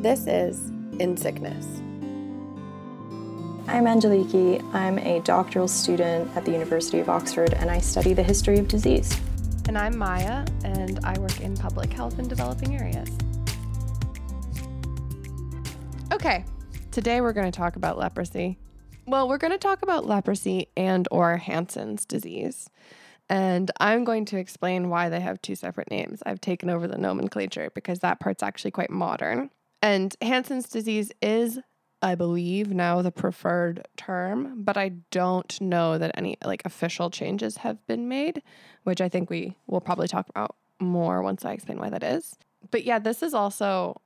This is In Sickness. I'm Angeliki. I'm a doctoral student at the University of Oxford and I study the history of disease. And I'm Maya, and I work in public health in developing areas. Okay, today we're going to talk about leprosy. Well, we're going to talk about leprosy and or Hansen's disease. And I'm going to explain why they have two separate names. I've taken over the nomenclature because that part's actually quite modern. And Hansen's disease is, I believe, now the preferred term, but I don't know that any like official changes have been made, which I think we will probably talk about more once I explain why that is. But yeah, this is also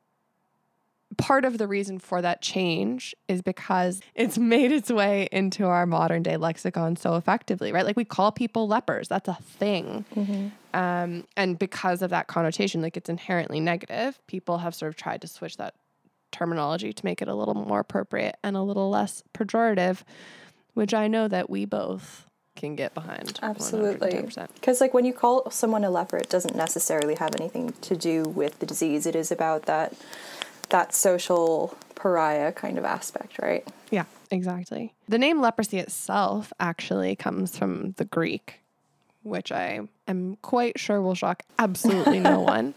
part of the reason for that change is because it's made its way into our modern day lexicon so effectively, right? Like we call people lepers, that's a thing. Mm-hmm. Um, and because of that connotation, like it's inherently negative, people have sort of tried to switch that terminology to make it a little more appropriate and a little less pejorative, which I know that we both can get behind. Absolutely. Because, like, when you call someone a leper, it doesn't necessarily have anything to do with the disease. It is about that that social pariah kind of aspect, right? Yeah, exactly. The name leprosy itself actually comes from the Greek, which I am quite sure will shock absolutely no one.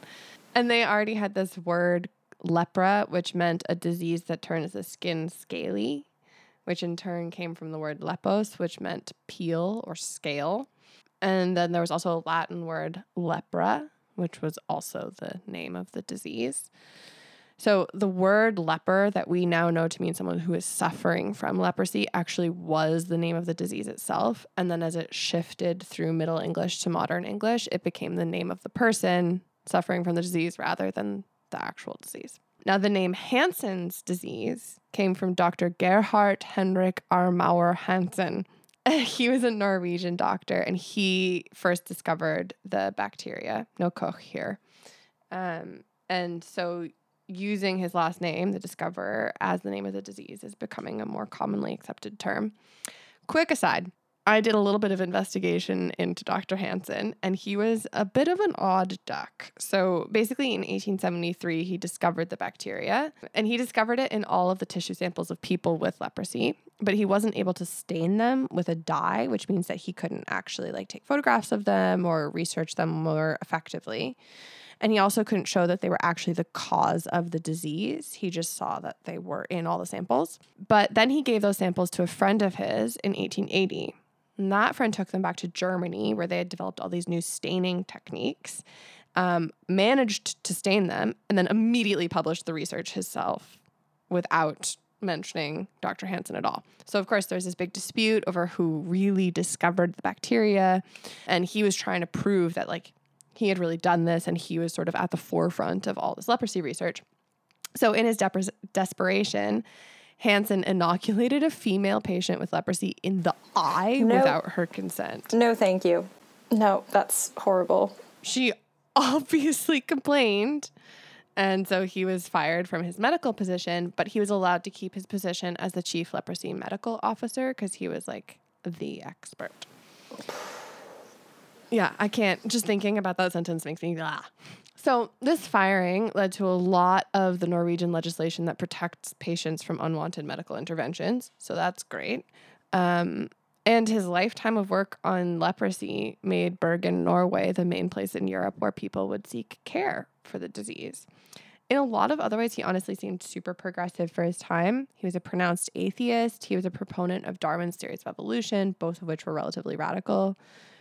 And they already had this word lepra, which meant a disease that turns the skin scaly, which in turn came from the word lepos, which meant peel or scale. And then there was also a Latin word lepra, which was also the name of the disease. So the word leper that we now know to mean someone who is suffering from leprosy actually was the name of the disease itself. And then as it shifted through Middle English to modern English, it became the name of the person suffering from the disease rather than the actual disease. Now, the name Hansen's disease came from Dr. Gerhard Henrik Armauer Hansen. he was a Norwegian doctor and he first discovered the bacteria, no koch here. Um, and so using his last name, the discoverer, as the name of the disease is becoming a more commonly accepted term. Quick aside I did a little bit of investigation into Dr. Hansen, and he was a bit of an odd duck. So basically, in 1873, he discovered the bacteria, and he discovered it in all of the tissue samples of people with leprosy, but he wasn't able to stain them with a dye, which means that he couldn't actually like take photographs of them or research them more effectively. And he also couldn't show that they were actually the cause of the disease. He just saw that they were in all the samples. But then he gave those samples to a friend of his in 1880. And that friend took them back to Germany, where they had developed all these new staining techniques, um, managed to stain them, and then immediately published the research himself without mentioning Dr. Hansen at all. So, of course, there's this big dispute over who really discovered the bacteria. And he was trying to prove that, like, he had really done this and he was sort of at the forefront of all this leprosy research. So, in his de- desperation, Hansen inoculated a female patient with leprosy in the eye no. without her consent. No, thank you. No, that's horrible. She obviously complained. And so he was fired from his medical position, but he was allowed to keep his position as the chief leprosy medical officer because he was like the expert. Yeah, I can't. Just thinking about that sentence makes me ah. So, this firing led to a lot of the Norwegian legislation that protects patients from unwanted medical interventions. So, that's great. Um, and his lifetime of work on leprosy made Bergen, Norway, the main place in Europe where people would seek care for the disease. In a lot of other ways, he honestly seemed super progressive for his time. He was a pronounced atheist. He was a proponent of Darwin's theories of evolution, both of which were relatively radical.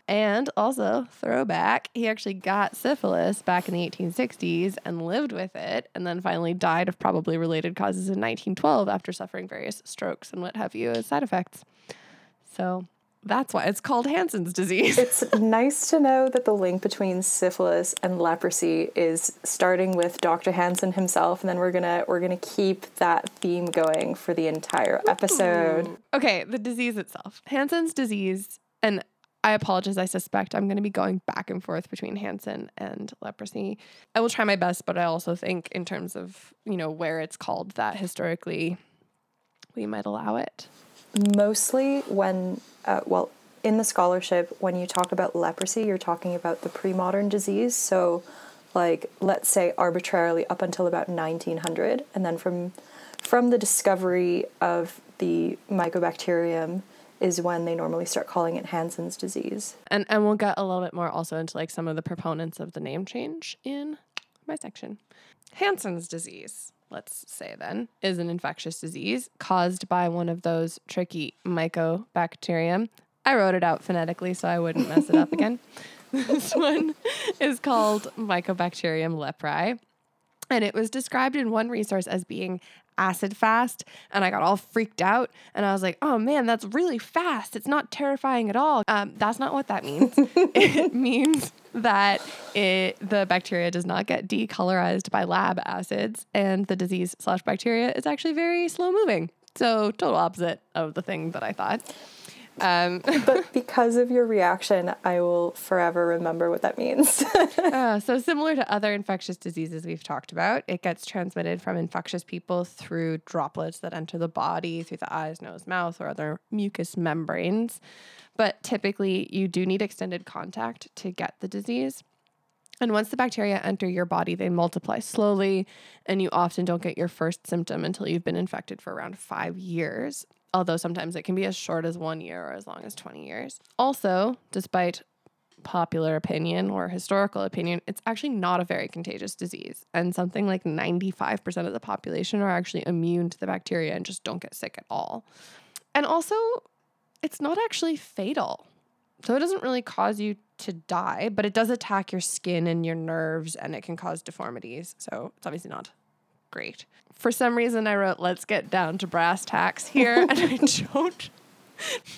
And also, throwback, he actually got syphilis back in the 1860s and lived with it, and then finally died of probably related causes in 1912 after suffering various strokes and what have you as side effects. So that's why it's called Hansen's disease. it's nice to know that the link between syphilis and leprosy is starting with Dr. Hansen himself, and then we're gonna we're gonna keep that theme going for the entire episode. Okay, the disease itself. Hansen's disease, and I apologize. I suspect I'm going to be going back and forth between Hansen and leprosy. I will try my best, but I also think, in terms of you know where it's called that historically, we might allow it. Mostly when, uh, well, in the scholarship, when you talk about leprosy, you're talking about the pre-modern disease. So, like let's say arbitrarily up until about 1900 and then from from the discovery of the mycobacterium is when they normally start calling it Hansen's disease. And and we'll get a little bit more also into like some of the proponents of the name change in my section. Hansen's disease, let's say then, is an infectious disease caused by one of those tricky mycobacterium. I wrote it out phonetically so I wouldn't mess it up again. this one is called Mycobacterium leprae. And it was described in one resource as being acid fast. And I got all freaked out. And I was like, oh man, that's really fast. It's not terrifying at all. Um, that's not what that means. it means that it, the bacteria does not get decolorized by lab acids. And the disease slash bacteria is actually very slow moving. So, total opposite of the thing that I thought. Um, but because of your reaction, I will forever remember what that means. uh, so, similar to other infectious diseases we've talked about, it gets transmitted from infectious people through droplets that enter the body through the eyes, nose, mouth, or other mucous membranes. But typically, you do need extended contact to get the disease. And once the bacteria enter your body, they multiply slowly, and you often don't get your first symptom until you've been infected for around five years although sometimes it can be as short as one year or as long as 20 years. Also, despite popular opinion or historical opinion, it's actually not a very contagious disease. And something like 95% of the population are actually immune to the bacteria and just don't get sick at all. And also, it's not actually fatal. So it doesn't really cause you to die, but it does attack your skin and your nerves and it can cause deformities. So it's obviously not great. For some reason, I wrote, let's get down to brass tacks here. and I don't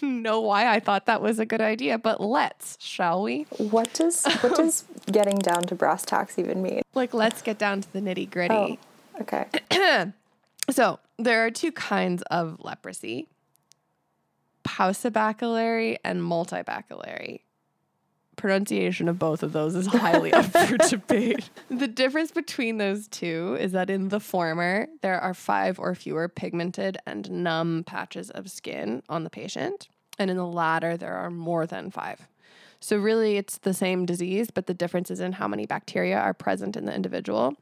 know why I thought that was a good idea, but let's, shall we? What does what does getting down to brass tacks even mean? Like let's get down to the nitty gritty. Oh, okay. so there are two kinds of leprosy: paucibacillary and multibacillary pronunciation of both of those is highly up for debate. The difference between those two is that in the former, there are five or fewer pigmented and numb patches of skin on the patient. And in the latter, there are more than five. So, really, it's the same disease, but the difference is in how many bacteria are present in the individual.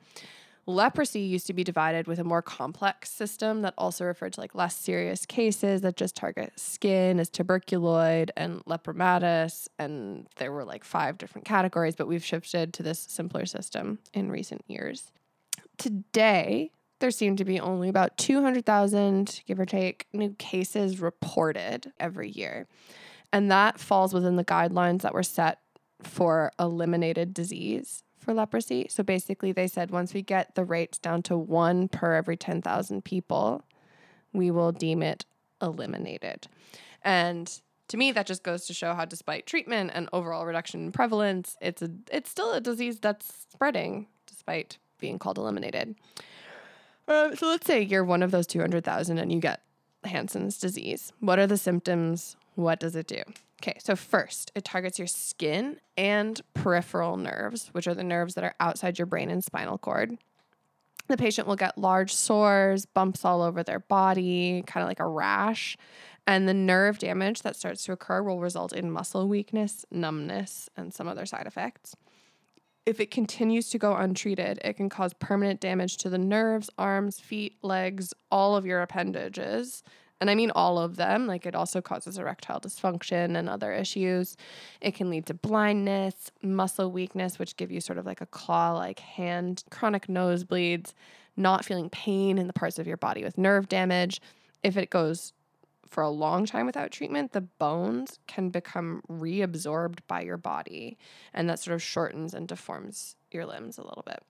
Leprosy used to be divided with a more complex system that also referred to like less serious cases that just target skin as tuberculoid and lepromatous. And there were like five different categories, but we've shifted to this simpler system in recent years. Today, there seem to be only about 200,000, give or take, new cases reported every year. And that falls within the guidelines that were set for eliminated disease for leprosy. So basically, they said once we get the rates down to one per every 10,000 people, we will deem it eliminated. And to me, that just goes to show how, despite treatment and overall reduction in prevalence, it's a it's still a disease that's spreading despite being called eliminated. Uh, so let's say you're one of those 200,000 and you get Hansen's disease. What are the symptoms? What does it do? Okay, so first, it targets your skin and peripheral nerves, which are the nerves that are outside your brain and spinal cord. The patient will get large sores, bumps all over their body, kind of like a rash. And the nerve damage that starts to occur will result in muscle weakness, numbness, and some other side effects. If it continues to go untreated, it can cause permanent damage to the nerves, arms, feet, legs, all of your appendages, and I mean all of them. Like it also causes erectile dysfunction and other issues. It can lead to blindness, muscle weakness, which give you sort of like a claw like hand, chronic nosebleeds, not feeling pain in the parts of your body with nerve damage. If it goes for a long time without treatment, the bones can become reabsorbed by your body, and that sort of shortens and deforms your limbs a little bit.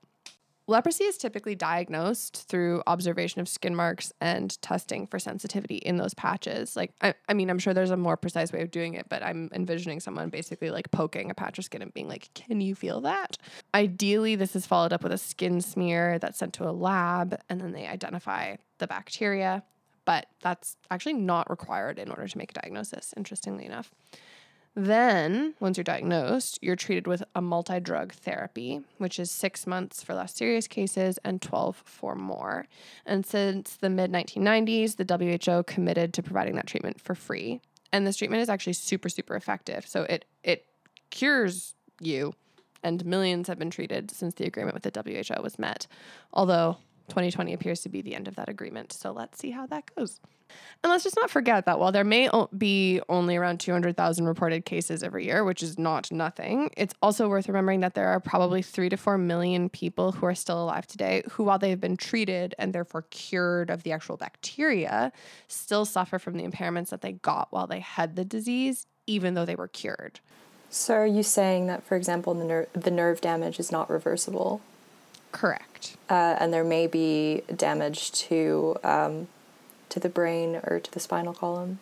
Leprosy is typically diagnosed through observation of skin marks and testing for sensitivity in those patches. Like, I, I mean, I'm sure there's a more precise way of doing it, but I'm envisioning someone basically like poking a patch of skin and being like, Can you feel that? Ideally, this is followed up with a skin smear that's sent to a lab, and then they identify the bacteria. But that's actually not required in order to make a diagnosis, interestingly enough. Then, once you're diagnosed, you're treated with a multi drug therapy, which is six months for less serious cases and 12 for more. And since the mid 1990s, the WHO committed to providing that treatment for free. And this treatment is actually super, super effective. So it, it cures you and millions have been treated since the agreement with the WHO was met. Although 2020 appears to be the end of that agreement, so let's see how that goes. And let's just not forget that while there may be only around 200,000 reported cases every year, which is not nothing, it's also worth remembering that there are probably 3 to 4 million people who are still alive today who, while they've been treated and therefore cured of the actual bacteria, still suffer from the impairments that they got while they had the disease, even though they were cured. So are you saying that, for example, the, ner- the nerve damage is not reversible? Correct. Uh, and there may be damage to um, to the brain or to the spinal column.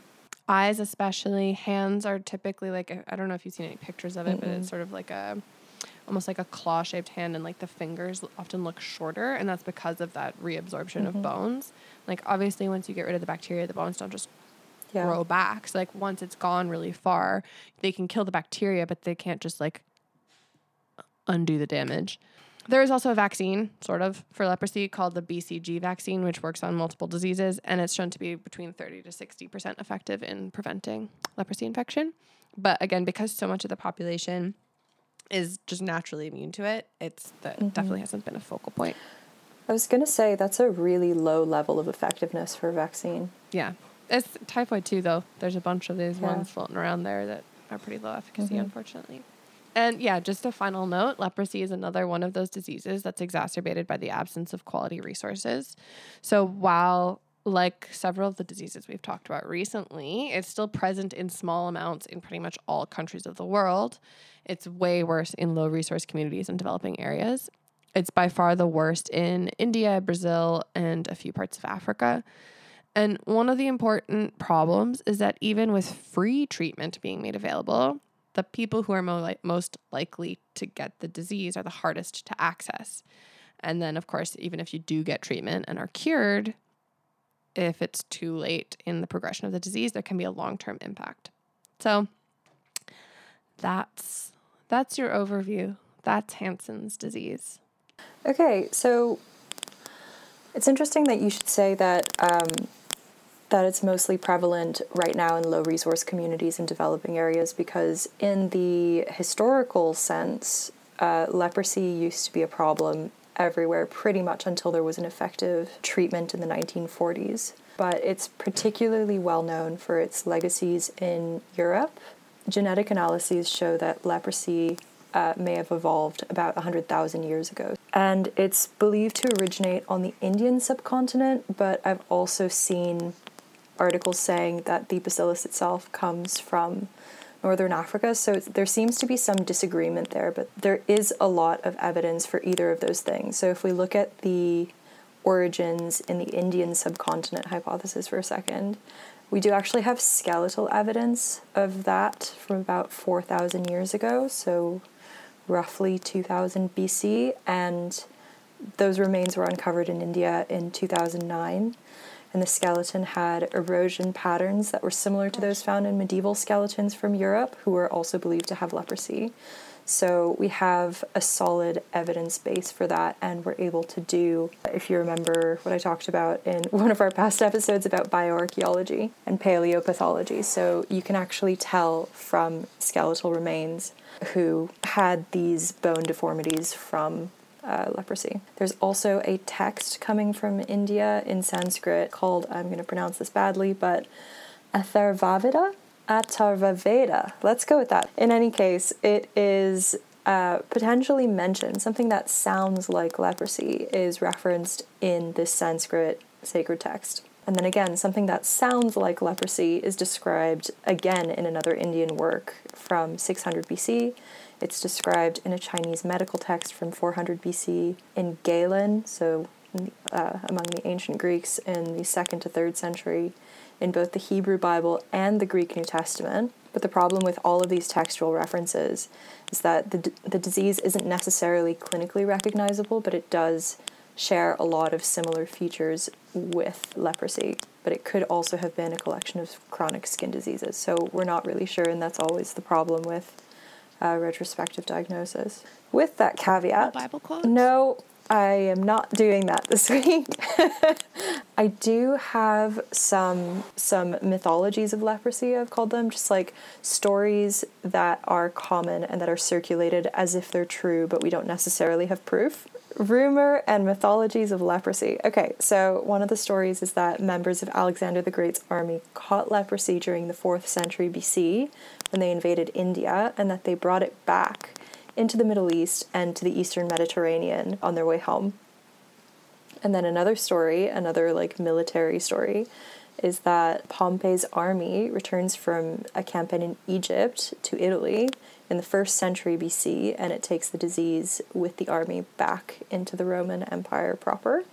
Eyes, especially, hands are typically like I I don't know if you've seen any pictures of it, but it's sort of like a almost like a claw shaped hand, and like the fingers often look shorter, and that's because of that reabsorption of mm-hmm. bones. Like, obviously, once you get rid of the bacteria, the bones don't just Yeah. grow back. So, like, once it's gone really far, they can kill the bacteria, but they can't just like undo the damage. There is also a vaccine, sort of, for leprosy called the BCG vaccine, which works on multiple diseases, and it's shown to be between 30 to 60% effective in preventing leprosy infection. But again, because so much of the population is just naturally immune to it, it's that mm-hmm. definitely hasn't been a focal point. I was going to say that's a really low level of effectiveness for a vaccine. Yeah. It's typhoid too, though. There's a bunch of these Yeah. ones floating around there that are pretty low efficacy, mm-hmm. unfortunately. And yeah, just a final note leprosy is another one of those diseases that's exacerbated by the absence of quality resources. So while like several of the diseases we've talked about recently, it's still present in small amounts in pretty much all countries of the world. It's way worse in low resource communities and developing areas. It's by far the worst in India, Brazil, and a few parts of Africa. And one of the important problems is that even with free treatment being made available, the people who are mo- most likely to get the disease are the hardest to access. And then, of course, even if you do get treatment and are cured, if it's too late in the progression of the disease, there can be a long term impact. So that's that's your overview. That's Hansen's disease. Okay, so it's interesting that you should say that um, that it's mostly prevalent right now in low resource communities in developing areas because in the historical sense, uh, leprosy used to be a problem everywhere pretty much until there was an effective treatment in the 1940s. But it's particularly well known for its legacies in Europe. Genetic analyses show that leprosy uh, may have evolved about 100,000 years ago. And it's believed to originate on the Indian subcontinent, but I've also seen articles saying that the bacillus itself comes from northern Africa. So there seems to be some disagreement there, but there is a lot of evidence for either of those things. So if we look at the origins in the Indian subcontinent hypothesis for a second, we do actually have skeletal evidence of that from about 4,000 years ago, so roughly 2000 BC, and those remains were uncovered in India in 2009 and the skeleton had erosion patterns that were similar to those found in medieval skeletons from Europe, who were also believed to have leprosy. So we have a solid evidence base for that, and we're able to do, if you remember what I talked about in one of our past episodes about bioarchaeology and paleopathology. So you can actually tell from skeletal remains who had these bone deformities from uh, leprosy. There's also a text coming from India in Sanskrit called, I'm going to pronounce this badly, but Atharvaveda? Atharvaveda. Let's go with that. In any case, it is uh, potentially mentioned. Something that sounds like leprosy is referenced in this Sanskrit sacred text. And then again, something that sounds like leprosy is described again in another Indian work from 600 BC. It's described in a Chinese medical text from 400 BC in Galen, so uh, among the ancient Greeks in the second to third century, in both the Hebrew Bible and the Greek New Testament. But the problem with all of these textual references is that the, d- the disease isn't necessarily clinically recognizable, but it does share a lot of similar features with leprosy. But it could also have been a collection of chronic skin diseases. So we're not really sure, and that's always the problem with uh, retrospective diagnosis. With that caveat, Bible quotes? no, I am not doing that this week. I do have some some mythologies of leprosy, I've called them, just like stories that are common and that are circulated as if they're true, but we don't necessarily have proof. Rumor and mythologies of leprosy. Okay, so one of the stories is that members of Alexander the Great's army caught leprosy during the 4th century BC when they invaded India and that they brought it back into the Middle East and to the Eastern Mediterranean on their way home. And then another story, another like military story, is that Pompey's army returns from a campaign in Egypt to Italy in the first century BC, and it takes the disease with the army back into the Roman Empire proper.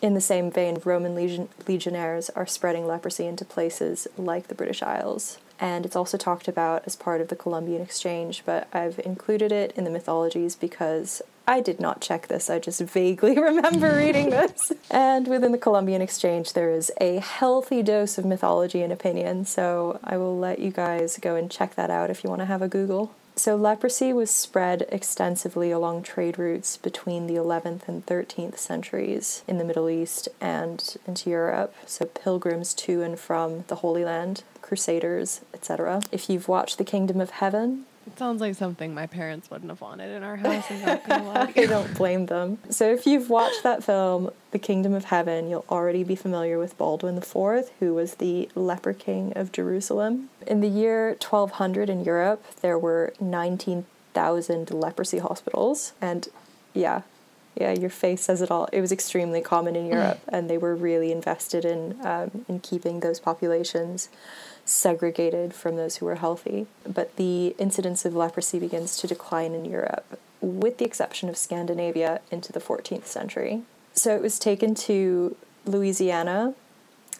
In the same vein, Roman legion- legionnaires are spreading leprosy into places like the British Isles and it's also talked about as part of the Columbian Exchange, but I've included it in the mythologies because I did not check this, I just vaguely remember reading this. And within the Columbian Exchange, there is a healthy dose of mythology and opinion, so I will let you guys go and check that out if you want to have a Google. So, leprosy was spread extensively along trade routes between the 11th and 13th centuries in the Middle East and into Europe. So, pilgrims to and from the Holy Land Crusaders, etc. If you've watched The Kingdom of Heaven, it sounds like something my parents wouldn't have wanted in our house. I'm not gonna lie. I don't blame them. So if you've watched that film, The Kingdom of Heaven, you'll already be familiar with Baldwin IV, who was the leper king of Jerusalem. In the year 1200 in Europe, there were 19,000 leprosy hospitals, and yeah, yeah, your face says it all. It was extremely common in Europe, and they were really invested in um, in keeping those populations segregated from those who were healthy. But the incidence of leprosy begins to decline in Europe, with the exception of Scandinavia, into the 14th century. So it was taken to Louisiana.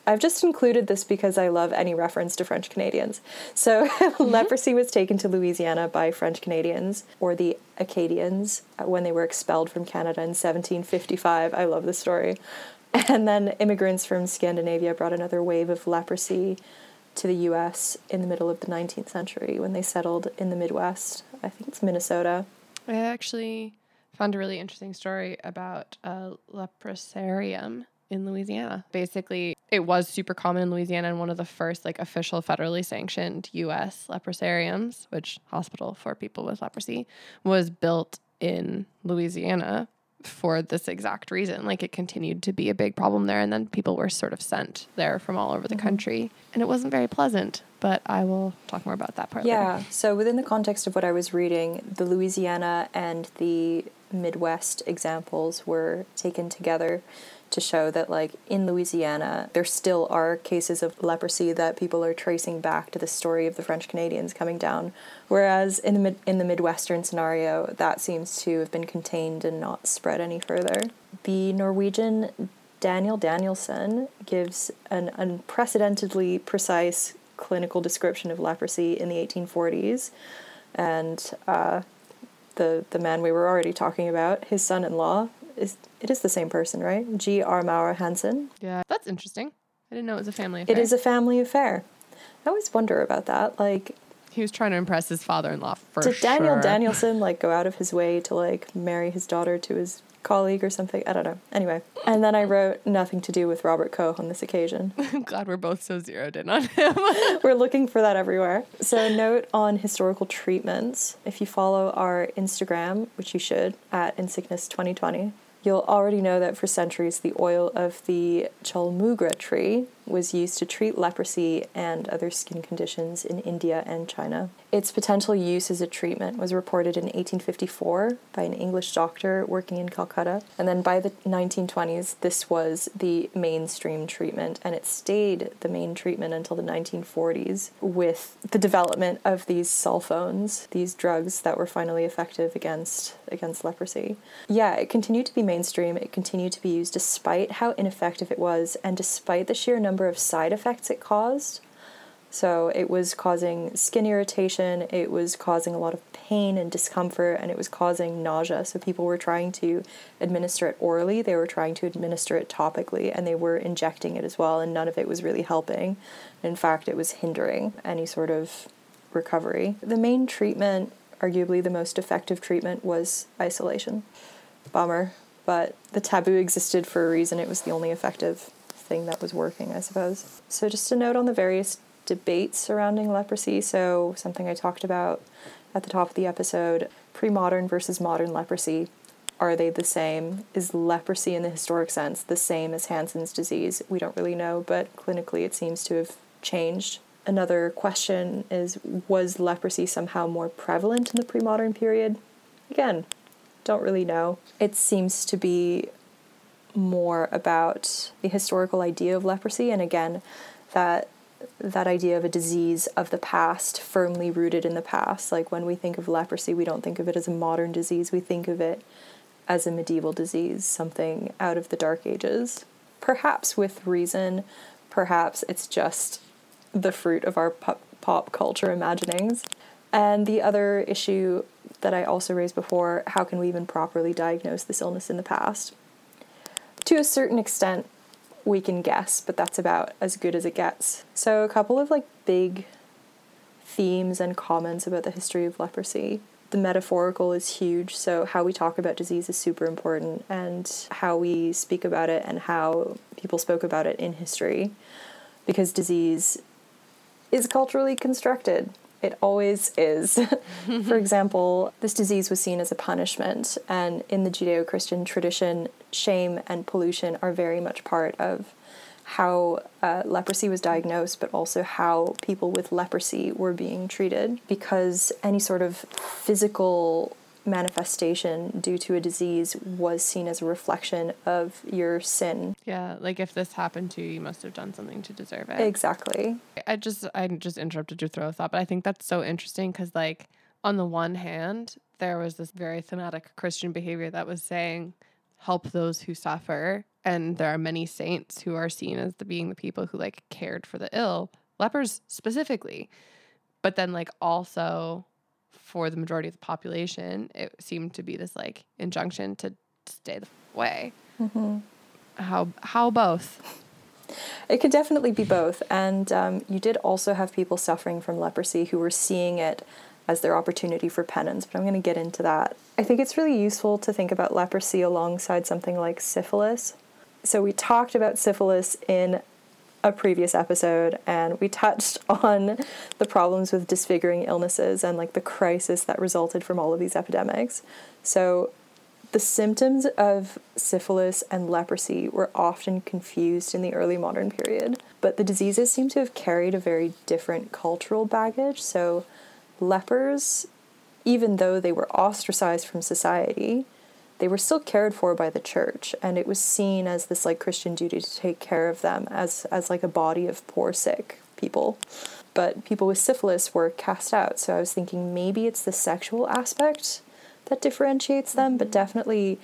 I've just included this because I love any reference to French Canadians. So, mm-hmm. leprosy was taken to Louisiana by French Canadians or the Acadians when they were expelled from Canada in 1755. I love the story. And then immigrants from Scandinavia brought another wave of leprosy to the US in the middle of the 19th century when they settled in the Midwest. I think it's Minnesota. I actually found a really interesting story about a leprosarium in Louisiana. Basically, it was super common in Louisiana and one of the first like official federally sanctioned US leprosariums, which hospital for people with leprosy, was built in Louisiana for this exact reason. Like it continued to be a big problem there, and then people were sort of sent there from all over the mm-hmm. country, and it wasn't very pleasant. But I will talk more about that part. Yeah. Later. So within the context of what I was reading, the Louisiana and the Midwest examples were taken together to show that like in Louisiana there still are cases of leprosy that people are tracing back to the story of the French Canadians coming down. Whereas in the mid- in the midwestern scenario that seems to have been contained and not spread any further. The Norwegian Daniel Danielssen gives an unprecedentedly precise clinical description of leprosy in the 1840s and uh, the the man we were already talking about his son-in-law is it is the same person, right? G. Armauer Hansen. Yeah, that's interesting. I didn't know it was a family affair. It is a family affair. I always wonder about that. Like, he was trying to impress his father-in-law for Did Daniel sure. Danielssen like go out of his way to like marry his daughter to his colleague or something? I don't know. Anyway, and then I wrote nothing to do with Robert Koch on this occasion. I'm glad we're both so zeroed in on him. we're looking for that everywhere. So, note on historical treatments. If you follow our Instagram, which you should, at insickness2020, You'll already know that for centuries the oil of the chaulmoogra tree was used to treat leprosy and other skin conditions in India and China. Its potential use as a treatment was reported in 1854 by an English doctor working in Calcutta, and then by the 1920s, this was the mainstream treatment, and it stayed the main treatment until the 1940s with the development of these sulfones, these drugs that were finally effective against against leprosy. Yeah, it continued to be mainstream. It continued to be used despite how ineffective it was, and despite the sheer number of side effects it caused. So it was causing skin irritation, it was causing a lot of pain and discomfort, and it was causing nausea. So people were trying to administer it orally, they were trying to administer it topically, and they were injecting it as well, and none of it was really helping. In fact, it was hindering any sort of recovery. The main treatment, arguably the most effective treatment, was isolation. Bummer but the taboo existed for a reason. It was the only effective thing that was working, I suppose. So, just a note on the various debates surrounding leprosy. So, something I talked about at the top of the episode pre modern versus modern leprosy. Are they the same? Is leprosy in the historic sense the same as Hansen's disease? We don't really know, but clinically it seems to have changed. Another question is Was leprosy somehow more prevalent in the pre modern period? Again, don't really know. It seems to be more about the historical idea of leprosy, and again, that that idea of a disease of the past firmly rooted in the past. Like when we think of leprosy we don't think of it as a modern disease. We think of it as a medieval disease something out of the dark ages. Perhaps with reason perhaps it's just the fruit of our pop, pop culture imaginings. And the other issue that I also raised before how can we even properly diagnose this illness in the past? To a certain extent we can guess, but that's about as good as it gets. So, a couple of like big themes and comments about the history of leprosy. The metaphorical is huge, so how we talk about disease is super important, and how we speak about it and how people spoke about it in history, because disease is culturally constructed. It always is. For example, this disease was seen as a punishment, and in the Judeo Christian tradition, shame and pollution are very much part of how uh, leprosy was diagnosed, but also how people with leprosy were being treated. Because any sort of physical manifestation due to a disease was seen as a reflection of your sin. Yeah, like if this happened to you, you must have done something to deserve it. Exactly. I just I just interrupted your throw of thought, but I think that's so interesting because like on the one hand, there was this very thematic Christian behavior that was saying help those who suffer and there are many saints who are seen as the being the people who like cared for the ill lepers specifically but then like also for the majority of the population it seemed to be this like injunction to stay the way mm-hmm. how how both it could definitely be both and um, you did also have people suffering from leprosy who were seeing it as their opportunity for penance, but I'm going to get into that. I think it's really useful to think about leprosy alongside something like syphilis. So, we talked about syphilis in a previous episode and we touched on the problems with disfiguring illnesses and like the crisis that resulted from all of these epidemics. So, the symptoms of syphilis and leprosy were often confused in the early modern period, but the diseases seem to have carried a very different cultural baggage. So, lepers, even though they were ostracized from society, they were still cared for by the church and it was seen as this like christian duty to take care of them as as like a body of poor sick people. But people with syphilis were cast out so i was thinking maybe it's the sexual aspect that differentiates them but mm-hmm. definitely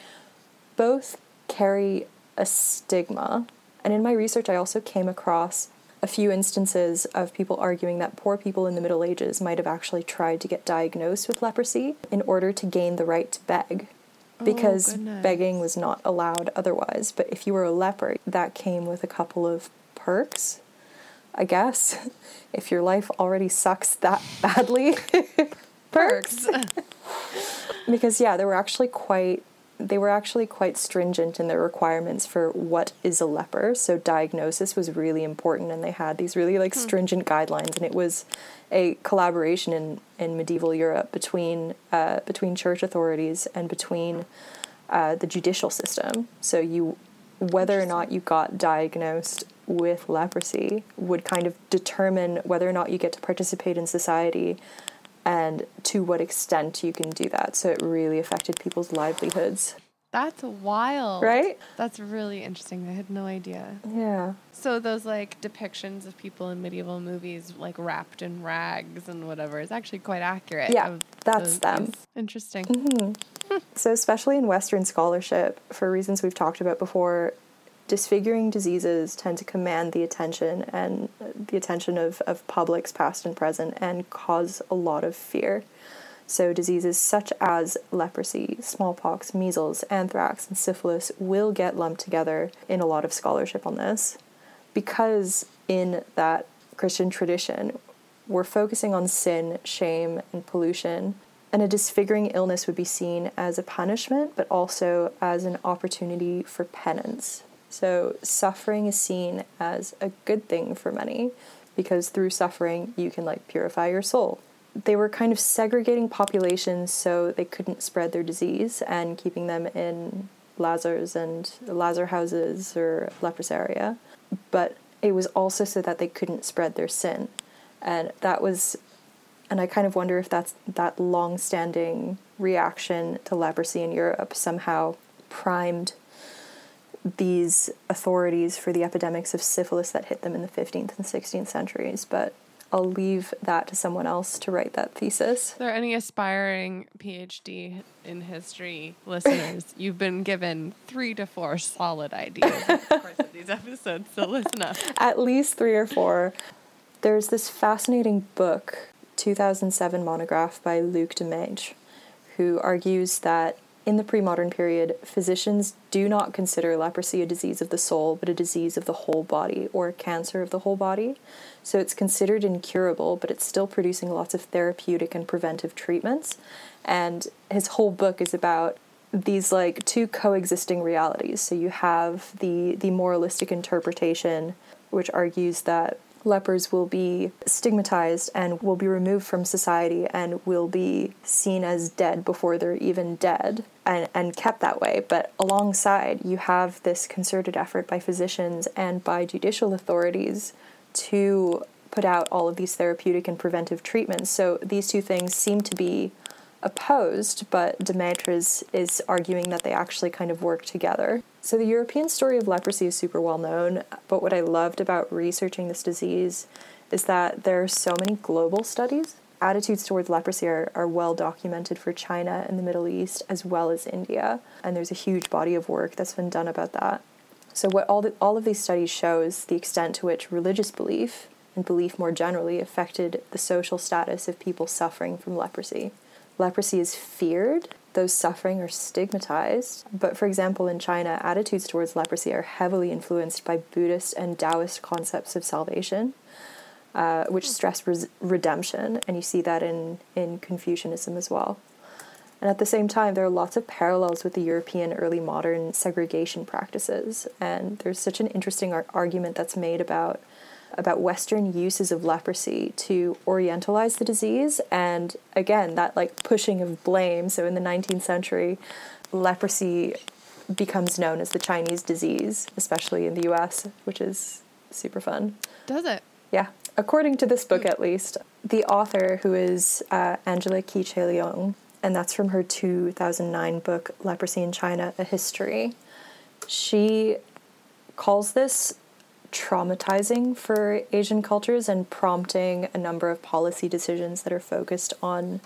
both carry a stigma. And in my research i also came across a few instances of people arguing that poor people in the Middle Ages might have actually tried to get diagnosed with leprosy in order to gain the right to beg. Oh, because oh, begging was not allowed otherwise. But if you were a leper, that came with a couple of perks, I guess. If your life already sucks that badly, perks. because, yeah, there were actually quite they were actually quite stringent in their requirements for what is a leper. So diagnosis was really important, and they had these really like hmm. stringent guidelines, and it was a collaboration in, in medieval Europe between uh, between church authorities and between uh, the judicial system. So you whether or not you got diagnosed with leprosy would kind of determine whether or not you get to participate in society and to what extent you can do that. So it really affected people's livelihoods. That's wild. Right? That's really interesting. I had no idea. Yeah. So those like depictions of people in medieval movies like wrapped in rags and whatever is actually quite accurate. Yeah, that's them. Interesting. Mm-hmm. so especially in Western scholarship, for reasons we've talked about before, disfiguring diseases tend to command the attention and the attention of, of publics past and present and cause a lot of fear. So, diseases such as leprosy, smallpox, measles, anthrax, and syphilis will get lumped together in a lot of scholarship on this because, in that Christian tradition, we're focusing on sin, shame, and pollution And a disfiguring illness would be seen as a punishment, but also as an opportunity for penance. So, suffering is seen as a good thing for many because through suffering, you can like purify your soul. They were kind of segregating populations so they couldn't spread their disease and keeping them in Lazars and Lazar houses or leprosaria. But it was also so that they couldn't spread their sin. And that was and I kind of wonder if that's that long-standing reaction to leprosy in Europe somehow primed these authorities for the epidemics of syphilis that hit them in the 15th and 16th centuries. But I'll leave that to someone else to write that thesis. Are there any aspiring PhD in history listeners? You've been given three to four solid ideas in the course of these episodes, so listen up. At least three or four. There's this fascinating book 2007 monograph by Luc Demaitre, who argues that in the pre modern period, physicians do not consider leprosy a disease of the soul, but a disease of the whole body or a cancer of the whole body. So it's considered incurable, but it's still producing lots of therapeutic and preventive treatments. And his whole book is about these like two coexisting realities. So you have the the moralistic interpretation, which argues that lepers will be stigmatized and will be removed from society and will be seen as dead before they're even dead and, and kept that way. But alongside, you have this concerted effort by physicians and by judicial authorities to put out all of these therapeutic and preventive treatments. So these two things seem to be opposed, but Demaitre is, is arguing that they actually kind of work together. So, the European story of leprosy is super well known, but what I loved about researching this disease is that there are so many global studies. Attitudes towards leprosy are, are well documented for China and the Middle East as well as India, and there's a huge body of work that's been done about that. So, what all, the, all of these studies show is the extent to which religious belief and belief more generally affected the social status of people suffering from leprosy. Leprosy is feared those suffering are stigmatized. But for example, in China, attitudes towards leprosy are heavily influenced by Buddhist and Taoist concepts of salvation, uh, which stress res- redemption, and you see that in, in Confucianism as well. And at the same time, there are lots of parallels with the European early modern segregation practices. And there's such an interesting ar- argument that's made about about Western uses of leprosy to orientalize the disease. And again, that like pushing of blame. So in the 19th century, leprosy becomes known as the Chinese disease, especially in the US, which is super fun. Does it? Yeah. According to this book, at least, the author, who is uh, Angela Ki Che Leung, and that's from her 2009 book, Leprosy in China A History, she calls this traumatizing for Asian cultures and prompting a number of policy decisions that are focused on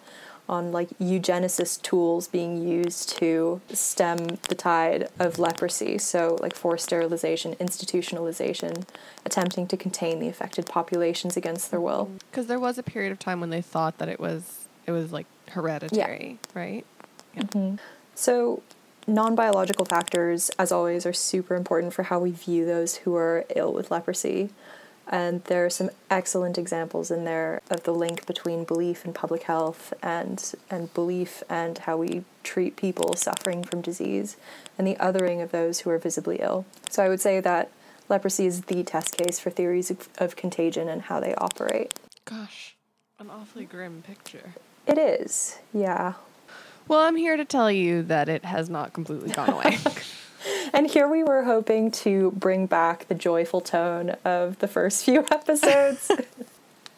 on like eugenicist tools being used to stem the tide of leprosy. So like forced sterilization, institutionalization, attempting to contain the affected populations against their will. Because there was a period of time when they thought that it was it was like hereditary, yeah. right? Yeah. Mm-hmm. So non biological factors, as always, are super important for how we view those who are ill with leprosy. And there are some excellent examples in there of the link between belief and public health and, and belief and how we treat people suffering from disease and the othering of those who are visibly ill. So I would say that leprosy is the test case for theories of, of contagion and how they operate. Gosh, an awfully grim picture. It is, yeah. Well, I'm here to tell you that it has not completely gone away. and here we were hoping to bring back the joyful tone of the first few episodes.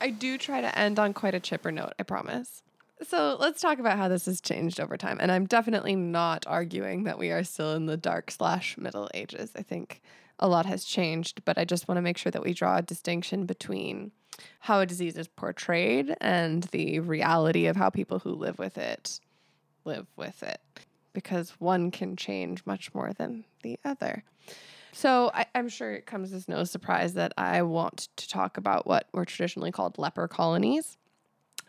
I do try to end on quite a chipper note, I promise. So let's talk about how this has changed over time. And I'm definitely not arguing that we are still in the dark slash middle ages. I think a lot has changed, but I just want to make sure that we draw a distinction between how a disease is portrayed and the reality of how people who live with it live with it because one can change much more than the other. So I, am sure it comes as no surprise that I want to talk about what were traditionally called leper colonies.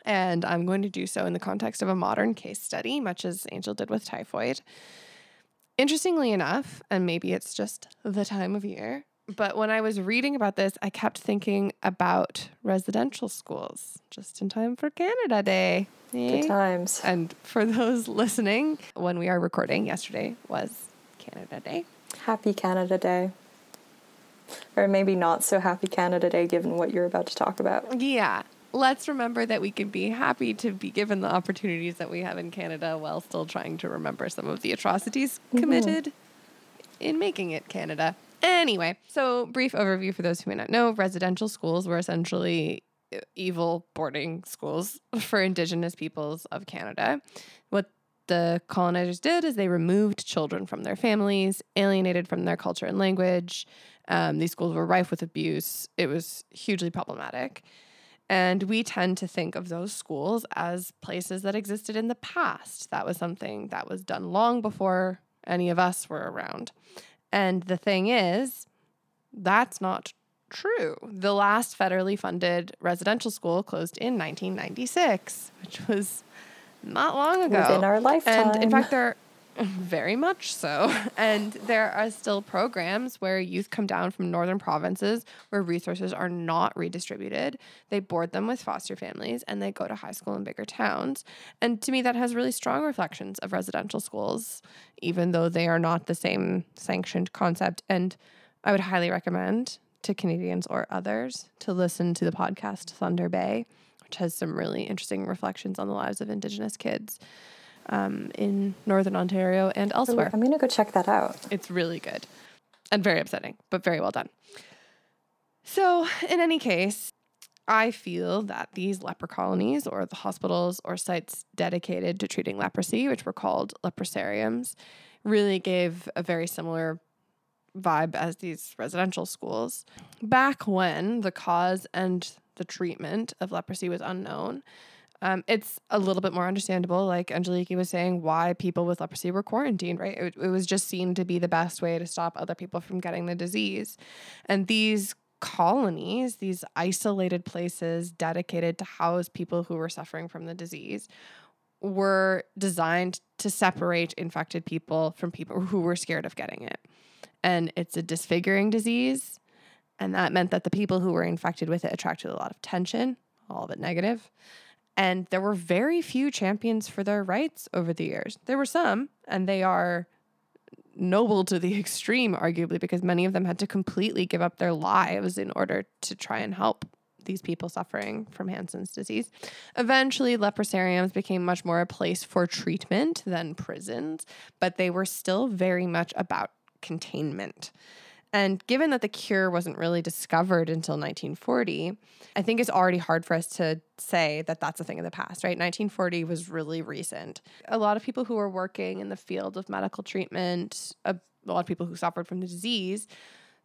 And I'm going to do so in the context of a modern case study, much as Angel did with typhoid. Interestingly enough, and maybe it's just the time of year, But when I was reading about this, I kept thinking about residential schools just in time for Canada Day. Good eh? times. And for those listening, when we are recording, yesterday was Canada Day. Happy Canada Day. Or maybe not so happy Canada Day given what you're about to talk about. Yeah. Let's remember that we can be happy to be given the opportunities that we have in Canada while still trying to remember some of the atrocities committed in making it Canada. Anyway, so brief overview for those who may not know residential schools were essentially uh, evil boarding schools for Indigenous peoples of Canada. What the colonizers did is they removed children from their families, alienated from their culture and language. Um, these schools were rife with abuse. It was hugely problematic. And we tend to think of those schools as places that existed in the past. That was something that was done long before any of us were around. And the thing is, that's not true. The last federally funded residential school closed in 1996, which was not long ago. Within our lifetime. And in fact, there very much so. And there are still programs where youth come down from northern provinces where resources are not redistributed. They board them with foster families and they go to high school in bigger towns. And to me, that has really strong reflections of residential schools, even though they are not the same sanctioned concept. And I would highly recommend to Canadians or others to listen to the podcast Thunder Bay, which has some really interesting reflections on the lives of Indigenous kids um, in Northern Ontario and elsewhere. I'm going to go check that out. It's really good and very upsetting, but very well done. So, in any case, I feel that these leper colonies or the hospitals or sites dedicated to treating leprosy, which were called leprosariums, really gave a very similar vibe as these residential schools. Back when the cause and the treatment of leprosy was unknown, um, it's a little bit more understandable, like Angeliki was saying, why people with leprosy were quarantined, right? It, it was just seen to be the best way to stop other people from getting the disease. And these colonies, these isolated places dedicated to house people who were suffering from the disease, were designed to separate infected people from people who were scared of getting it. And it's a disfiguring disease. And that meant that the people who were infected with it attracted a lot of tension, all of it negative. And there were very few champions for their rights over the years. There were some, and they are noble to the extreme, arguably, because many of them had to completely give up their lives in order to try and help these people suffering from Hansen's disease. Eventually, leprosariums became much more a place for treatment than prisons, but they were still very much about containment. And given that the cure wasn't really discovered until 1940, I think it's already hard for us to say that that's a thing of the past, right? 1940 was really recent. A lot of people who were working in the field of medical treatment, a, a lot of people who suffered from the disease,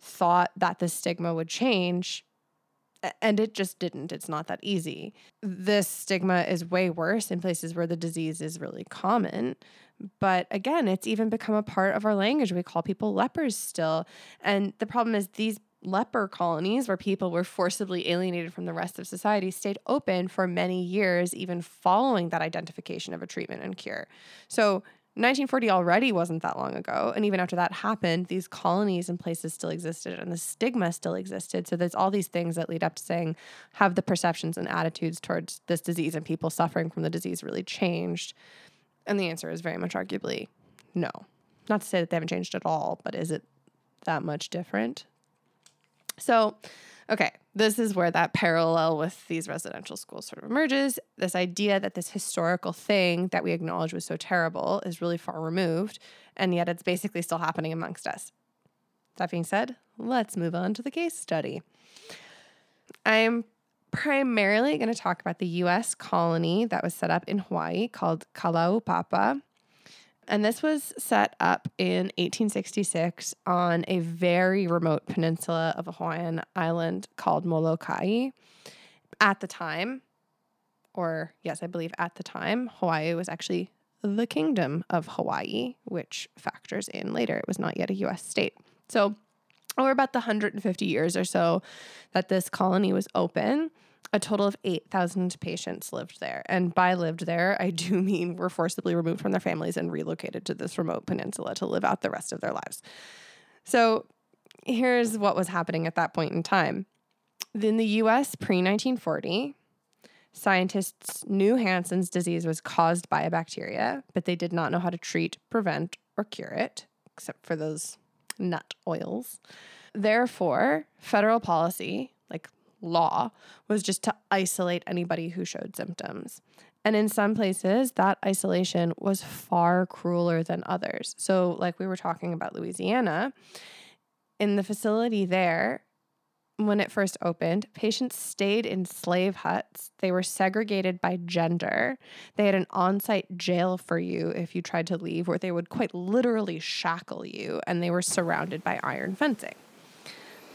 thought that the stigma would change and it just didn't. It's not that easy. This stigma is way worse in places where the disease is really common. But again, it's even become a part of our language. We call people lepers still. And the problem is these leper colonies where people were forcibly alienated from the rest of society stayed open for many years, even following that identification of a treatment and cure. So 1940 already wasn't that long ago. And even after that happened, these colonies and places still existed and the stigma still existed. So there's all these things that lead up to saying, have the perceptions and attitudes towards this disease and people suffering from the disease really changed? And the answer is very much arguably no. Not to say that they haven't changed at all, but is it that much different? So, okay, this is where that parallel with these residential schools sort of emerges. This idea that this historical thing that we acknowledge was so terrible is really far removed, and yet it's basically still happening amongst us. That being said, let's move on to the case study. I'm primarily going to talk about the US colony that was set up in Hawaii called Kalaupapa. And this was set up in 1866 on a very remote peninsula of a Hawaiian island called Molokai. At the time, or yes, I believe at the time, Hawaii was actually the kingdom of Hawaii, which factors in later. It was not yet a US state. So, over about the 150 years or so that this colony was open, a total of 8,000 patients lived there. And by lived there, I do mean were forcibly removed from their families and relocated to this remote peninsula to live out the rest of their lives. So here's what was happening at that point in time. In the US pre 1940, scientists knew Hansen's disease was caused by a bacteria, but they did not know how to treat, prevent, or cure it, except for those nut oils. Therefore, federal policy, like law, was just to isolate anybody who showed symptoms. And in some places, that isolation was far crueler than others. So, like we were talking about Louisiana, in the facility there, when it first opened, patients stayed in slave huts. They were segregated by gender. They had an on site jail for you if you tried to leave, where they would quite literally shackle you, and they were surrounded by iron fencing.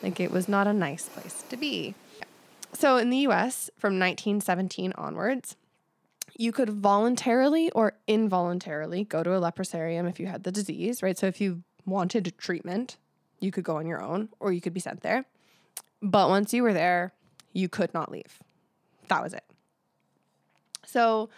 Like it was not a nice place to be. So in the US, from 1917 onwards, you could voluntarily or involuntarily go to a leprosarium if you had the disease, right? So if you wanted treatment, you could go on your own or you could be sent there. But once you were there, you could not leave. That was it. So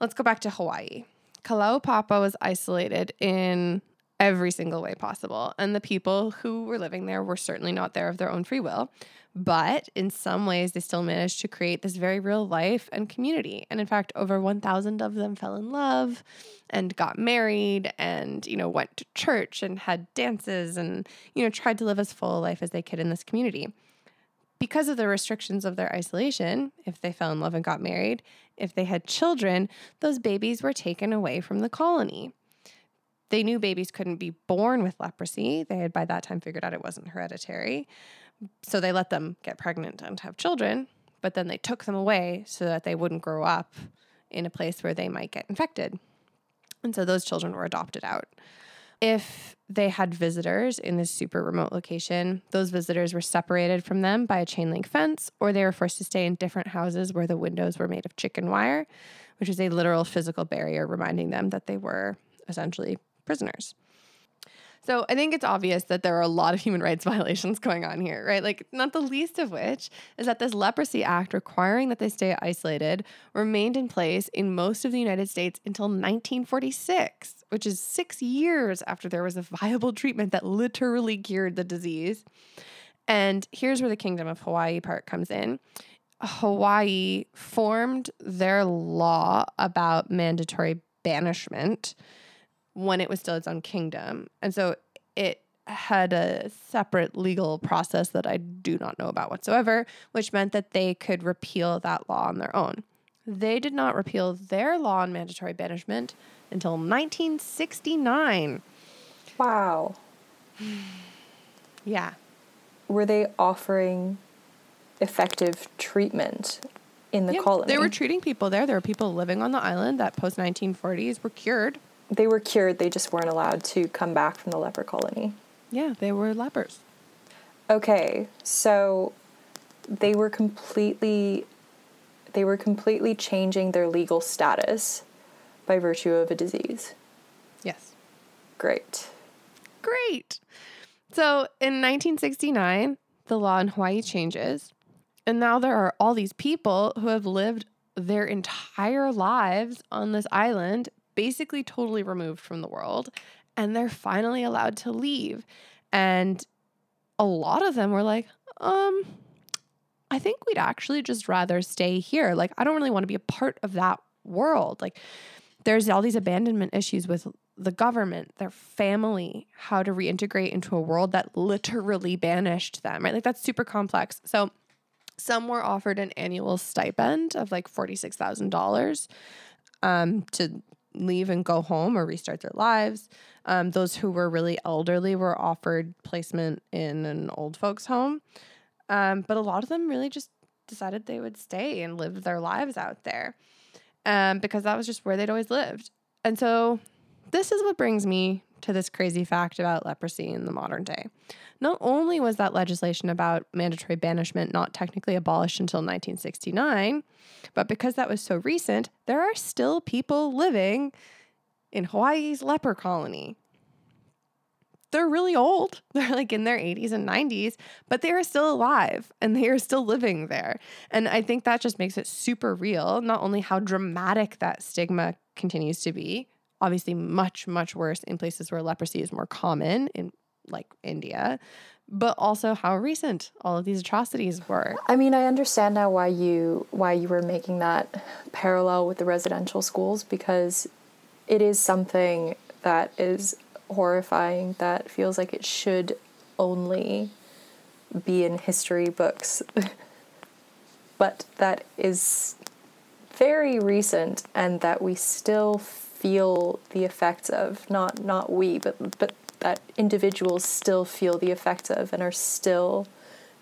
let's go back to Hawaii. Kalaupapa was isolated in every single way possible. And the people who were living there were certainly not there of their own free will. But in some ways, they still managed to create this very real life and community. And in fact, over 1,000 of them fell in love and got married and, you know, went to church and had dances and, you know, tried to live as full a life as they could in this community because of the restrictions of their isolation, if they fell in love and got married, if they had children, those babies were taken away from the colony. They knew babies couldn't be born with leprosy. They had by that time figured out it wasn't hereditary. So they let them get pregnant and have children, but then they took them away so that they wouldn't grow up in a place where they might get infected. And so those children were adopted out. If they had visitors in this super remote location, those visitors were separated from them by a chain link fence, or they were forced to stay in different houses where the windows were made of chicken wire, which is a literal physical barrier reminding them that they were essentially prisoners. So I think it's obvious that there are a lot of human rights violations going on here, right? Like, not the least of which is that this Leprosy Act requiring that they stay isolated remained in place in most of the United States until 1946, which is six years after there was a viable treatment that literally cured the disease. And here's where the Kingdom of Hawaii part comes in. Hawaii formed their law about mandatory banishment when it was still its own kingdom. And so it had a separate legal process that I do not know about whatsoever, which meant that they could repeal that law on their own. They did not repeal their law on mandatory banishment until 1969. Wow. Yeah. Were they offering effective treatment in the Yeah, colony? They were treating people there. There were people living on the island that post 1940s were cured. They were cured, they just weren't allowed to come back from the leper colony. Yeah, they were lepers. Okay, so they were completely they were completely changing their legal status by virtue of a disease. Yes. Great. Great. So in 1969, the law in Hawaii changes. And now there are all these people who have lived their entire lives on this island, basically totally removed from the world. And they're finally allowed to leave. And a lot of them were like, um, I think we'd actually just rather stay here. Like, I don't really want to be a part of that world. Like, there's all these abandonment issues with the government, their family, how to reintegrate into a world that literally banished them, right? Like, that's super complex. So, some were offered an annual stipend of like $46,000 um, to leave and go home or restart their lives. Um, those who were really elderly were offered placement in an old folks' home. Um, but a lot of them really just decided they would stay and live their lives out there um, because that was just where they'd always lived. And so, this is what brings me to this crazy fact about leprosy in the modern day. Not only was that legislation about mandatory banishment not technically abolished until 1969, but because that was so recent, there are still people living in Hawaii's leper colony. They're really old. They're like in their 80s and 90s, but they are still alive and they are still living there. And I think that just makes it super real, not only how dramatic that stigma continues to be, obviously much much worse in places where leprosy is more common in like India, but also how recent all of these atrocities were. I mean, I understand now why you why you were making that parallel with the residential schools because it is something that is horrifying that feels like it should only be in history books. but that is very recent and that we still feel the effects of not not we but but that individuals still feel the effects of and are still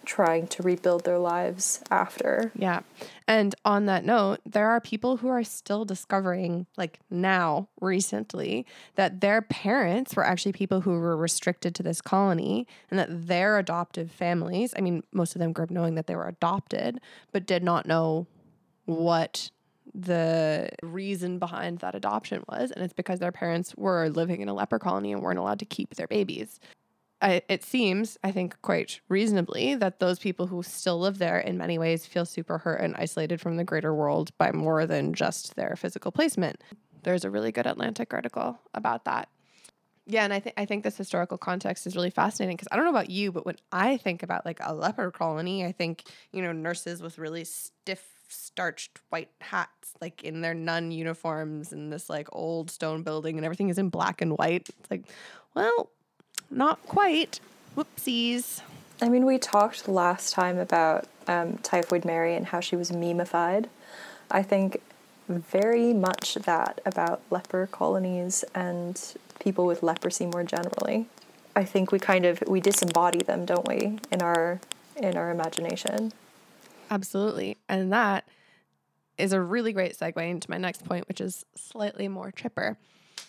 trying to rebuild their lives after. Yeah. And on that note, there are people who are still discovering, like now, recently, that their parents were actually people who were restricted to this colony and that their adoptive families, I mean, most of them grew up knowing that they were adopted, but did not know what the reason behind that adoption was. And it's because their parents were living in a leper colony and weren't allowed to keep their babies. I, it seems, I think, quite reasonably that those people who still live there in many ways feel super hurt and isolated from the greater world by more than just their physical placement. There's a really good Atlantic article about that. Yeah, and I think I think this historical context is really fascinating because I don't know about you, but when I think about like a leper colony, I think you know nurses with really stiff starched white hats, like in their nun uniforms in this like old stone building, and everything is in black and white. It's like, well, not quite. Whoopsies. I mean, we talked last time about um, Typhoid Mary and how she was memeified. I think very much that about leper colonies and people with leprosy more generally. I think we kind of we disembody them, don't we, in our in our imagination. Absolutely. And that is a really great segue into my next point, which is slightly more tripper,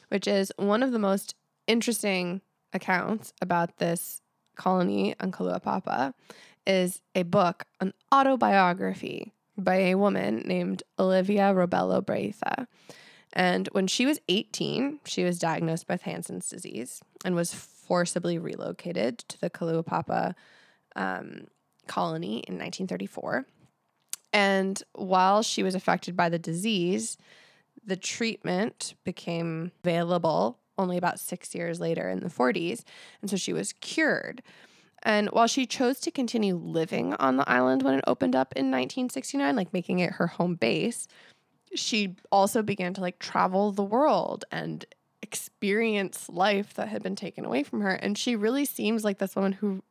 which is one of the most interesting accounts about this colony on Kalaupapa is a book, an autobiography by a woman named Olivia Robello Breitha. And when she was 18, she was diagnosed with Hansen's disease and was forcibly relocated to the Kalaupapa um, colony in 1934. And while she was affected by the disease, the treatment became available only about six years later in the 40s. And so she was cured. And while she chose to continue living on the island when it opened up in 1969, like making it her home base, she also began to like travel the world and experience life that had been taken away from her. And she really seems like this woman who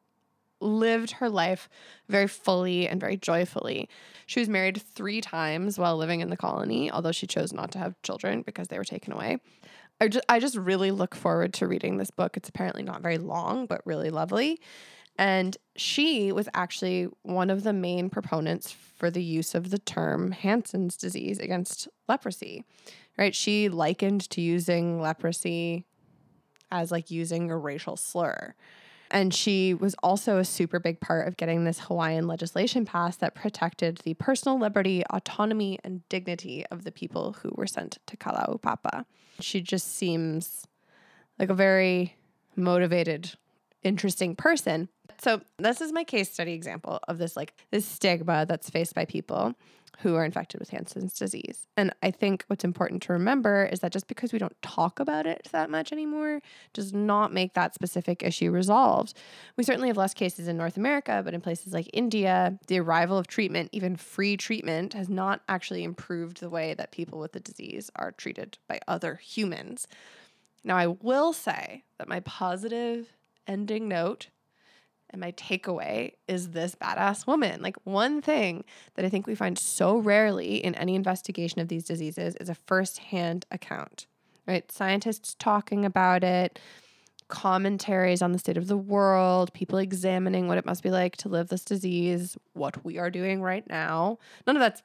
lived her life very fully and very joyfully. She was married three times while living in the colony, although she chose not to have children because they were taken away. I just, I just really look forward to reading this book. It's apparently not very long, but really lovely. And she was actually one of the main proponents for the use of the term Hansen's disease against leprosy, right? She likened to using leprosy as like using a racial slur. And she was also a super big part of getting this Hawaiian legislation passed that protected the personal liberty, autonomy, and dignity of the people who were sent to Kalaupapa. She just seems like a very motivated, interesting person. So, this is my case study example of this like this stigma that's faced by people who are infected with Hansen's disease. And I think what's important to remember is that just because we don't talk about it that much anymore does not make that specific issue resolved. We certainly have less cases in North America, but in places like India, the arrival of treatment, even free treatment, has not actually improved the way that people with the disease are treated by other humans. Now, I will say that my positive ending note and my takeaway is this badass woman. Like, one thing that I think we find so rarely in any investigation of these diseases is a firsthand account, right? Scientists talking about it, commentaries on the state of the world, people examining what it must be like to live this disease, what we are doing right now. None of that's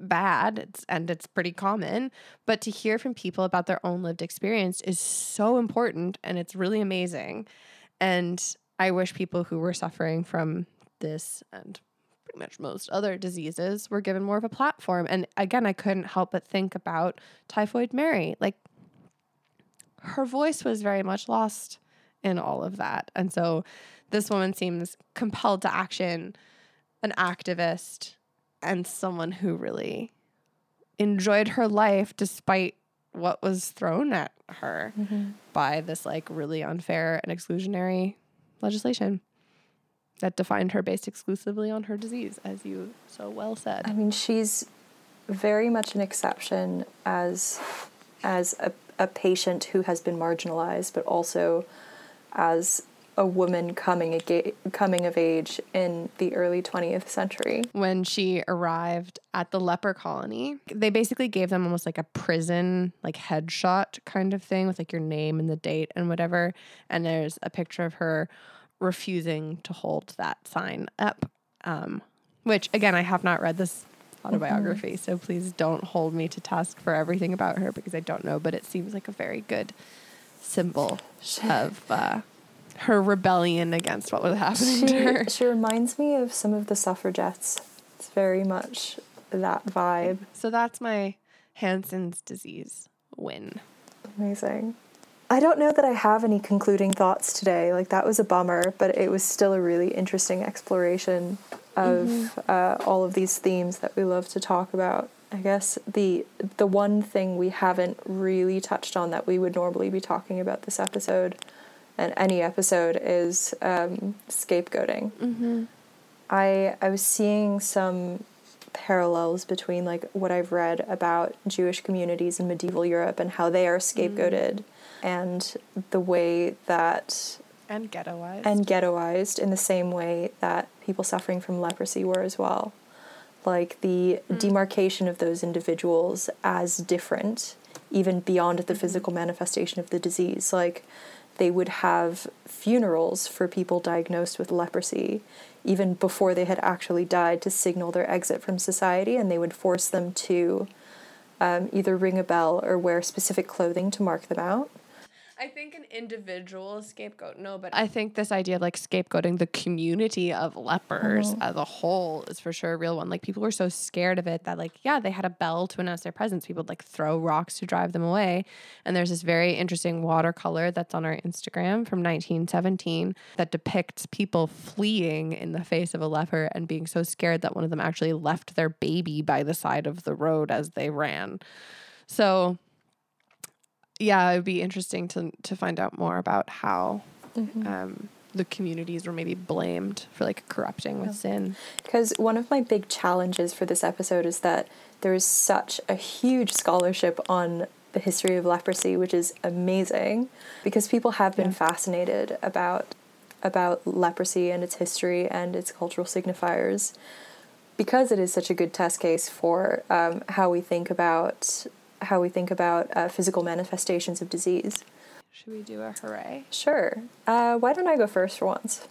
bad it's, and it's pretty common but to hear from people about their own lived experience is so important and it's really amazing and I wish people who were suffering from this and pretty much most other diseases were given more of a platform. And again, I couldn't help but think about Typhoid Mary. Like her voice was very much lost in all of that. And so this woman seems compelled to action, an activist, and someone who really enjoyed her life despite what was thrown at her mm-hmm. by this like really unfair and exclusionary legislation. that defined her based exclusively on her disease, as you so well said. I mean, she's very much an exception as as a, a patient who has been marginalized, but also as a woman coming aga- coming of age in the early 20th century. When she arrived at the leper colony, they basically gave them almost like a prison, like headshot kind of thing with like your name and the date and whatever. And there's a picture of her refusing to hold that sign up. Um, which again, I have not read this autobiography, so please don't hold me to task for everything about her because I don't know, but it seems like a very good symbol of uh, her rebellion against what was happening to her. She, she reminds me of some of the suffragettes. It's very much that vibe. So that's my Hansen's disease win. Amazing. I don't know that I have any concluding thoughts today. Like that was a bummer, but it was still a really interesting exploration of uh, all of these themes that we love to talk about. I guess the the one thing we haven't really touched on that we would normally be talking about this episode and any episode is um, scapegoating. Mm-hmm. I I was seeing some parallels between like what I've read about Jewish communities in medieval Europe and how they are scapegoated and the way that And ghettoized. and ghettoized in the same way that people suffering from leprosy were as well. Like the demarcation of those individuals as different, even beyond the physical manifestation of the disease. Like they would have funerals for people diagnosed with leprosy even before they had actually died to signal their exit from society, and they would force them to um, either ring a bell or wear specific clothing to mark them out. I think an individual scapegoat, no, but I think this idea of like scapegoating the community of lepers uh-huh. as a whole is for sure a real one. Like people were so scared of it that like, yeah, they had a bell to announce their presence. People would like throw rocks to drive them away. And there's this very interesting watercolor that's on our Instagram from 1917 that depicts people fleeing in the face of a leper and being so scared that one of them actually left their baby by the side of the road as they ran. So yeah, it would be interesting to to find out more about how um, the communities were maybe blamed for like corrupting with sin. Because one of my big challenges for this episode is that there is such a huge scholarship on the history of leprosy, which is amazing because people have been Yeah. fascinated about about leprosy and its history and its cultural signifiers because it is such a good test case for um, how we think about how we think about uh, physical manifestations of disease. Should we do a hooray? Sure. Uh, why don't I go first for once?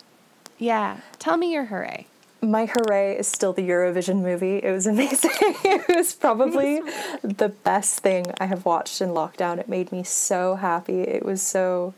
Yeah. Tell me your hooray. My hooray is still the Eurovision movie. It was amazing. it was probably the best thing I have watched in lockdown. It made me so happy. It was so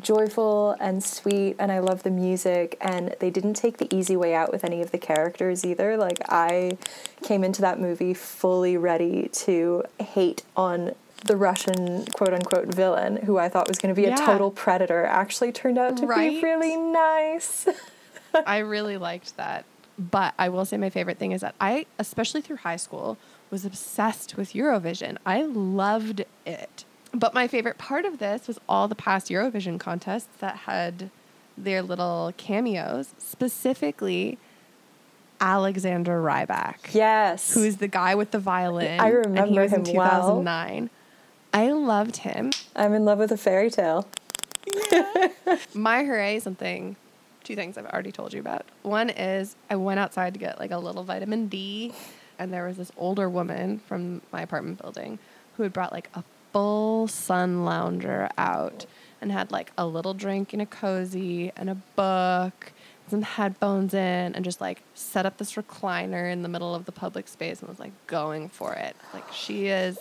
joyful and sweet, and I love the music. And they didn't take the easy way out with any of the characters either. Like, I came into that movie fully ready to hate on the Russian quote unquote villain, who I thought was going to be Yeah. a total predator, actually turned out to Right? be really nice. I really liked that. But I will say my favorite thing is that I, especially through high school, was obsessed with Eurovision. I loved it. But my favorite part of this was all the past Eurovision contests that had their little cameos, specifically Alexander Rybak. yes. who's the guy with the violin. I and he remember was in him well. 2009. I loved him. I'm in love with a fairy tale. My hooray is something, two things I've already told you about. One is I went outside to get like a little vitamin D, and there was this older woman from my apartment building who had brought like a full sun lounger out and had like a little drink and a cozy and a book, some headphones in, and just like set up this recliner in the middle of the public space and was like going for it. Like she is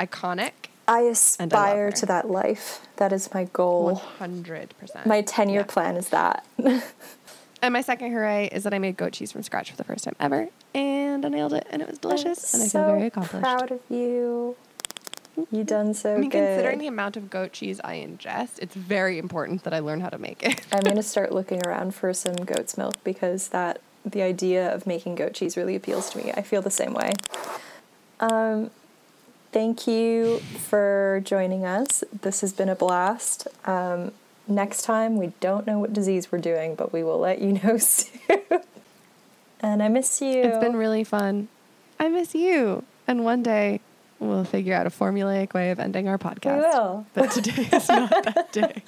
iconic. I And I aspire to that life. That is my goal. 100%. My 10 year Yeah. plan is that. And my second hooray is that I made goat cheese from scratch for the first time ever, and I nailed it, and it was delicious, and I so feel very accomplished. proud of you. You done so I mean, good. considering the amount of goat cheese I ingest, it's very important that I learn how to make it. I'm gonna start looking around for some goat's milk because that the idea of making goat cheese really appeals to me. I feel the same way. Um, thank you for joining us. This has been a blast. Um, next time. We don't know what disease we're doing, but we will let you know soon. and I miss you. It's been really fun. I miss you. And one day we'll figure out a formulaic way of ending our podcast. We will. But today is not that day.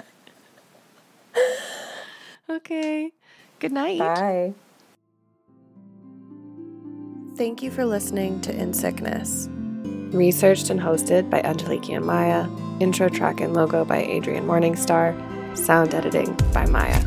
okay. Good night. Bye. Thank you for listening to In Sickness. Researched and hosted by Angeliki and Maya. Intro track and logo by Adrian Morningstar. Sound editing by Maya.